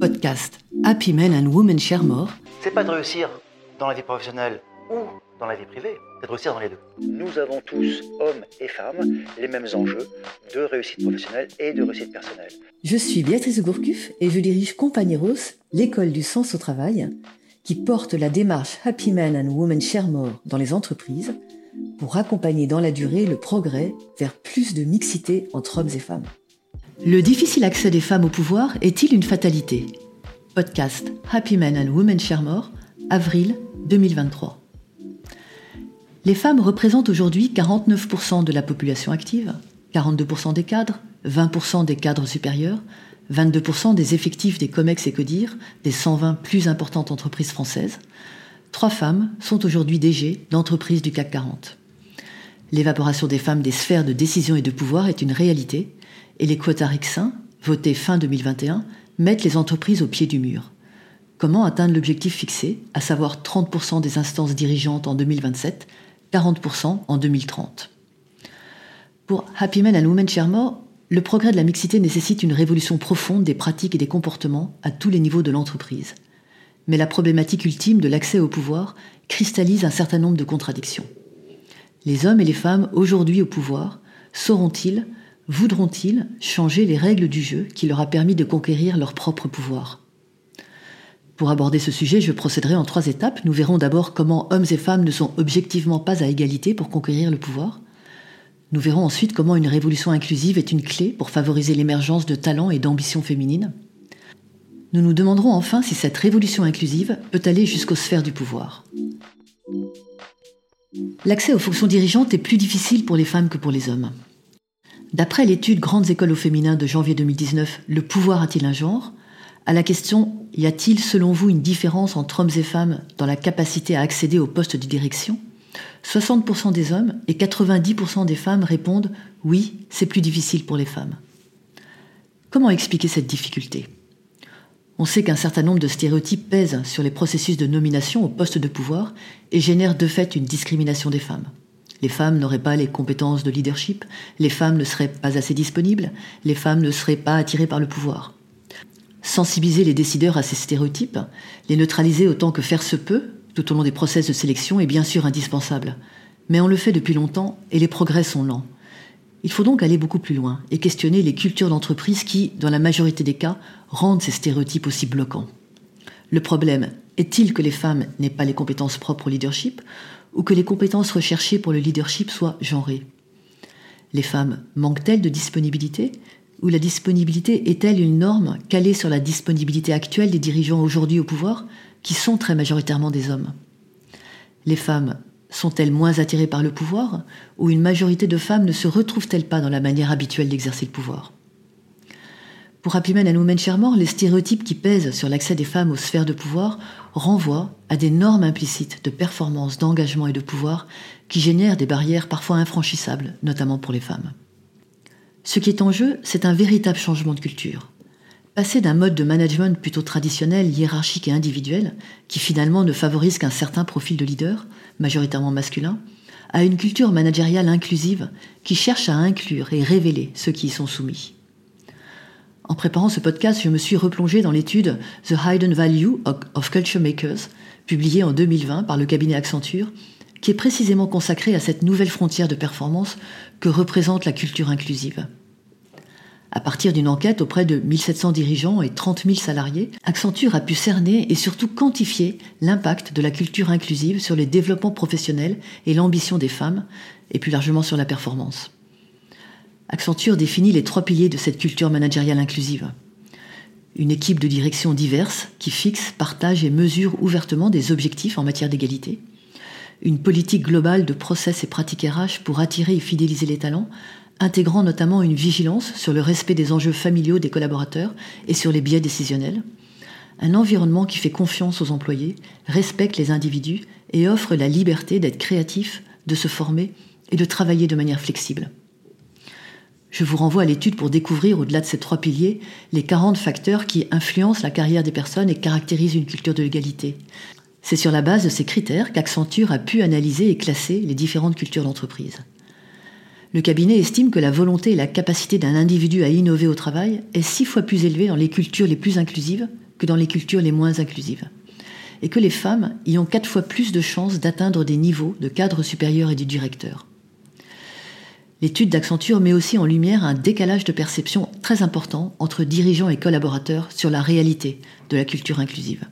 Podcast Happy Men and Women Share More. C'est pas de réussir dans la vie professionnelle ou dans la vie privée, c'est de réussir dans les deux. Nous avons tous, hommes et femmes, les mêmes enjeux de réussite professionnelle et de réussite personnelle. Je suis Béatrice Gourcuff et je dirige Compagneros, l'école du sens au travail, qui porte la démarche Happy Men and Women Share More dans les entreprises pour accompagner dans la durée le progrès vers plus de mixité entre hommes et femmes. Le difficile accès des femmes au pouvoir est-il une fatalité? Podcast Happy Men and Women Share More, avril 2023. Les femmes représentent aujourd'hui 49% de la population active, 42% des cadres, 20% des cadres supérieurs, 22% des effectifs des COMEX et CODIR, des 120 plus importantes entreprises françaises. Trois femmes sont aujourd'hui DG d'entreprises du CAC 40. L'évaporation des femmes des sphères de décision et de pouvoir est une réalité, et les quotas Rixin, votés fin 2021, mettent les entreprises au pied du mur. Comment atteindre l'objectif fixé, à savoir 30% des instances dirigeantes en 2027, 40% en 2030 Pour Happy Men and Women Sharemore, le progrès de la mixité nécessite une révolution profonde des pratiques et des comportements à tous les niveaux de l'entreprise. Mais la problématique ultime de l'accès au pouvoir cristallise un certain nombre de contradictions. Les hommes et les femmes aujourd'hui au pouvoir sauront-ils, voudront-ils changer les règles du jeu qui leur a permis de conquérir leur propre pouvoir? Pour aborder ce sujet, je procéderai en trois étapes. Nous verrons d'abord comment hommes et femmes ne sont objectivement pas à égalité pour conquérir le pouvoir. Nous verrons ensuite comment une révolution inclusive est une clé pour favoriser l'émergence de talents et d'ambitions féminines. Nous nous demanderons enfin si cette révolution inclusive peut aller jusqu'aux sphères du pouvoir. L'accès aux fonctions dirigeantes est plus difficile pour les femmes que pour les hommes. D'après l'étude Grandes écoles au féminin de janvier 2019, Le pouvoir a-t-il un genre? À la question Y a-t-il selon vous une différence entre hommes et femmes dans la capacité à accéder aux postes de direction? 60% des hommes et 90% des femmes répondent Oui, c'est plus difficile pour les femmes. Comment expliquer cette difficulté? On sait qu'un certain nombre de stéréotypes pèsent sur les processus de nomination au poste de pouvoir et génèrent de fait une discrimination des femmes. Les femmes n'auraient pas les compétences de leadership, les femmes ne seraient pas assez disponibles, les femmes ne seraient pas attirées par le pouvoir. Sensibiliser les décideurs à ces stéréotypes, les neutraliser autant que faire se peut, tout au long des process de sélection, est bien sûr indispensable. Mais on le fait depuis longtemps et les progrès sont lents. Il faut donc aller beaucoup plus loin et questionner les cultures d'entreprise qui, dans la majorité des cas, rendent ces stéréotypes aussi bloquants. Le problème est-il que les femmes n'aient pas les compétences propres au leadership? Ou que les compétences recherchées pour le leadership soient genrées. Les femmes manquent-elles de disponibilité ou la disponibilité est-elle une norme calée sur la disponibilité actuelle des dirigeants aujourd'hui au pouvoir qui sont très majoritairement des hommes? Les femmes sont-elles moins attirées par le pouvoir ou une majorité de femmes ne se retrouvent-elles pas dans la manière habituelle d'exercer le pouvoir? Pour Happy Men and Women Sharemore, les stéréotypes qui pèsent sur l'accès des femmes aux sphères de pouvoir renvoient à des normes implicites de performance, d'engagement et de pouvoir qui génèrent des barrières parfois infranchissables, notamment pour les femmes. Ce qui est en jeu, c'est un véritable changement de culture. Passer d'un mode de management plutôt traditionnel, hiérarchique et individuel, qui finalement ne favorise qu'un certain profil de leader, majoritairement masculin, à une culture managériale inclusive qui cherche à inclure et révéler ceux qui y sont soumis. En préparant ce podcast, je me suis replongé dans l'étude The Hidden Value of Culture Makers, publiée en 2020 par le cabinet Accenture, qui est précisément consacrée à cette nouvelle frontière de performance que représente la culture inclusive. À partir d'une enquête auprès de 1700 dirigeants et 30 000 salariés, Accenture a pu cerner et surtout quantifier l'impact de la culture inclusive sur les développements professionnels et l'ambition des femmes, et plus largement sur la performance. Accenture définit les trois piliers de cette culture managériale inclusive. Une équipe de direction diverse qui fixe, partage et mesure ouvertement des objectifs en matière d'égalité. Une politique globale de process et pratiques RH pour attirer et fidéliser les talents intégrant notamment une vigilance sur le respect des enjeux familiaux des collaborateurs et sur les biais décisionnels, un environnement qui fait confiance aux employés, respecte les individus et offre la liberté d'être créatif, de se former et de travailler de manière flexible. Je vous renvoie à l'étude pour découvrir, au-delà de ces trois piliers, les 40 facteurs qui influencent la carrière des personnes et caractérisent une culture de l'égalité. C'est sur la base de ces critères qu'Accenture a pu analyser et classer les différentes cultures d'entreprise. Le cabinet estime que la volonté et la capacité d'un individu à innover au travail est six fois plus élevée dans les cultures les plus inclusives que dans les cultures les moins inclusives, et que les femmes y ont quatre fois plus de chances d'atteindre des niveaux de cadre supérieur et de directeur. L'étude d'Accenture met aussi en lumière un décalage de perception très important entre dirigeants et collaborateurs sur la réalité de la culture inclusive.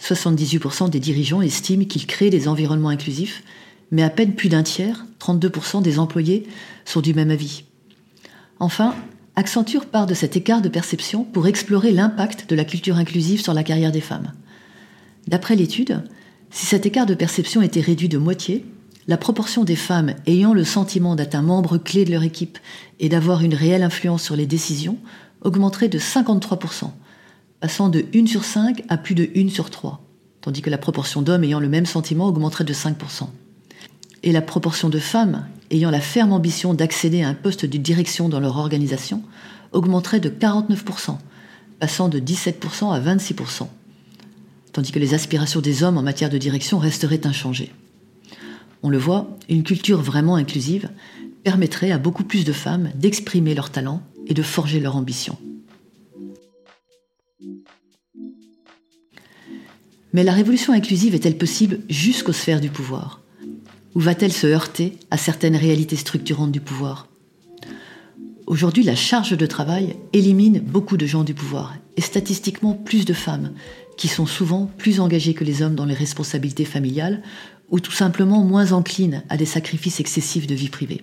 78% des dirigeants estiment qu'ils créent des environnements inclusifs, mais à peine plus d'un tiers, 32% des employés, sont du même avis. Enfin, Accenture part de cet écart de perception pour explorer l'impact de la culture inclusive sur la carrière des femmes. D'après l'étude, si cet écart de perception était réduit de moitié, la proportion des femmes ayant le sentiment d'être un membre clé de leur équipe et d'avoir une réelle influence sur les décisions augmenterait de 53%, passant de 1 sur 5 à plus de 1 sur 3, tandis que la proportion d'hommes ayant le même sentiment augmenterait de 5%. Et la proportion de femmes ayant la ferme ambition d'accéder à un poste de direction dans leur organisation augmenterait de 49%, passant de 17% à 26%, tandis que les aspirations des hommes en matière de direction resteraient inchangées. On le voit, une culture vraiment inclusive permettrait à beaucoup plus de femmes d'exprimer leurs talents et de forger leur ambition. Mais la révolution inclusive est-elle possible jusqu'aux sphères du pouvoir? Ou va-t-elle se heurter à certaines réalités structurantes du pouvoir? Aujourd'hui, la charge de travail élimine beaucoup de gens du pouvoir, et statistiquement plus de femmes, qui sont souvent plus engagées que les hommes dans les responsabilités familiales ou tout simplement moins encline à des sacrifices excessifs de vie privée.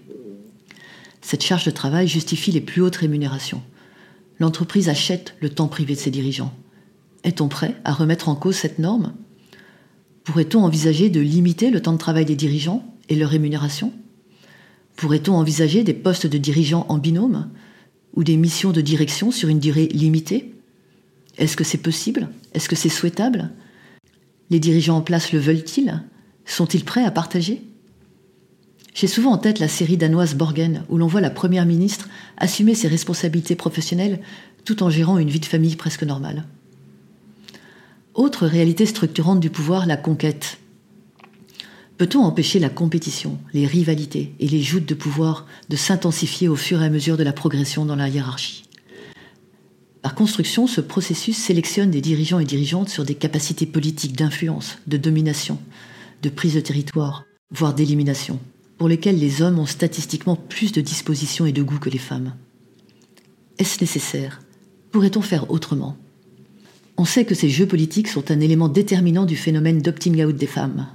Cette charge de travail justifie les plus hautes rémunérations. L'entreprise achète le temps privé de ses dirigeants. Est-on prêt à remettre en cause cette norme? Pourrait-on envisager de limiter le temps de travail des dirigeants et leur rémunération? Pourrait-on envisager des postes de dirigeants en binôme ou des missions de direction sur une durée limitée? Est-ce que c'est possible? Est-ce que c'est souhaitable? Les dirigeants en place le veulent-ils? Sont-ils prêts à partager? J'ai souvent en tête la série danoise Borgen, où l'on voit la Première ministre assumer ses responsabilités professionnelles tout en gérant une vie de famille presque normale. Autre réalité structurante du pouvoir, la conquête. Peut-on empêcher la compétition, les rivalités et les joutes de pouvoir de s'intensifier au fur et à mesure de la progression dans la hiérarchie? Par construction, ce processus sélectionne des dirigeants et dirigeantes sur des capacités politiques d'influence, de domination, de prise de territoire, voire d'élimination, pour lesquels les hommes ont statistiquement plus de disposition et de goût que les femmes. Est-ce nécessaire? Pourrait-on faire autrement? On sait que ces jeux politiques sont un élément déterminant du phénomène d'opting out des femmes.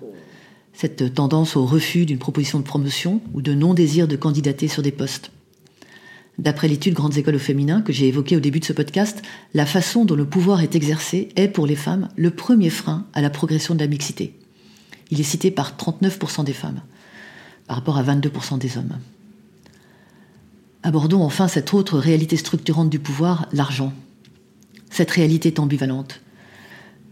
Cette tendance au refus d'une proposition de promotion ou de non-désir de candidater sur des postes. D'après l'étude Grandes écoles au féminin que j'ai évoquée au début de ce podcast, la façon dont le pouvoir est exercé est pour les femmes le premier frein à la progression de la mixité. Il est cité par 39% des femmes, par rapport à 22% des hommes. Abordons enfin cette autre réalité structurante du pouvoir, l'argent. Cette réalité est ambivalente.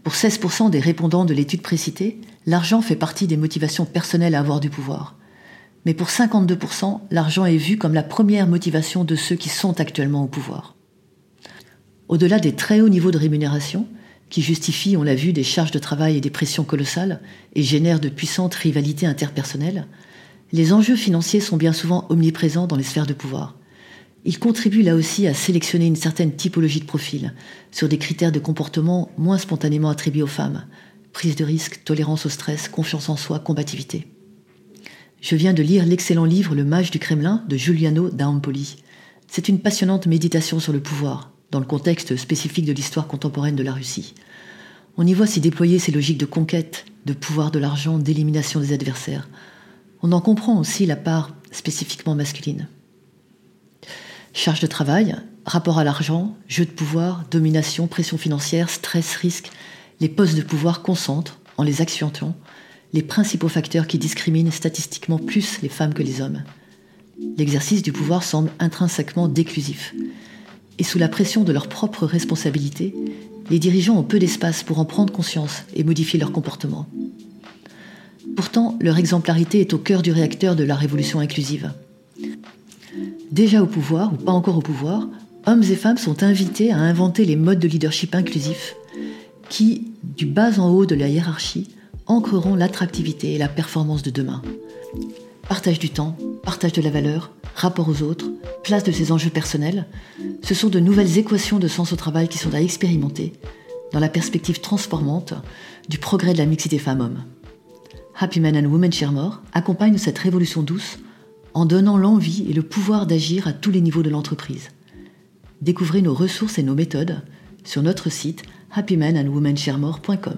Pour 16% des répondants de l'étude précitée, l'argent fait partie des motivations personnelles à avoir du pouvoir. Mais pour 52%, l'argent est vu comme la première motivation de ceux qui sont actuellement au pouvoir. Au-delà des très hauts niveaux de rémunération, qui justifie, on l'a vu, des charges de travail et des pressions colossales et génère de puissantes rivalités interpersonnelles, les enjeux financiers sont bien souvent omniprésents dans les sphères de pouvoir. Ils contribuent là aussi à sélectionner une certaine typologie de profil, sur des critères de comportement moins spontanément attribués aux femmes, prise de risque, tolérance au stress, confiance en soi, combativité. Je viens de lire l'excellent livre Le Mage du Kremlin de Giuliano da Empoli. C'est une passionnante méditation sur le pouvoir, dans le contexte spécifique de l'histoire contemporaine de la Russie. On y voit s'y déployer ces logiques de conquête, de pouvoir de l'argent, d'élimination des adversaires. On en comprend aussi la part spécifiquement masculine. Charge de travail, rapport à l'argent, jeu de pouvoir, domination, pression financière, stress, risque, les postes de pouvoir concentrent, en les accentuant, les principaux facteurs qui discriminent statistiquement plus les femmes que les hommes. L'exercice du pouvoir semble intrinsèquement déclusif et sous la pression de leurs propres responsabilités, les dirigeants ont peu d'espace pour en prendre conscience et modifier leur comportement. Pourtant, leur exemplarité est au cœur du réacteur de la révolution inclusive. Déjà au pouvoir, ou pas encore au pouvoir, hommes et femmes sont invités à inventer les modes de leadership inclusif qui, du bas en haut de la hiérarchie, ancreront l'attractivité et la performance de demain. Partage du temps, partage de la valeur, rapport aux autres, place de ses enjeux personnels, ce sont de nouvelles équations de sens au travail qui sont à expérimenter, dans la perspective transformante du progrès de la mixité femmes-hommes. Happy Men and Women Share accompagne cette révolution douce en donnant l'envie et le pouvoir d'agir à tous les niveaux de l'entreprise. Découvrez nos ressources et nos méthodes sur notre site happymenandwomensharemore.com.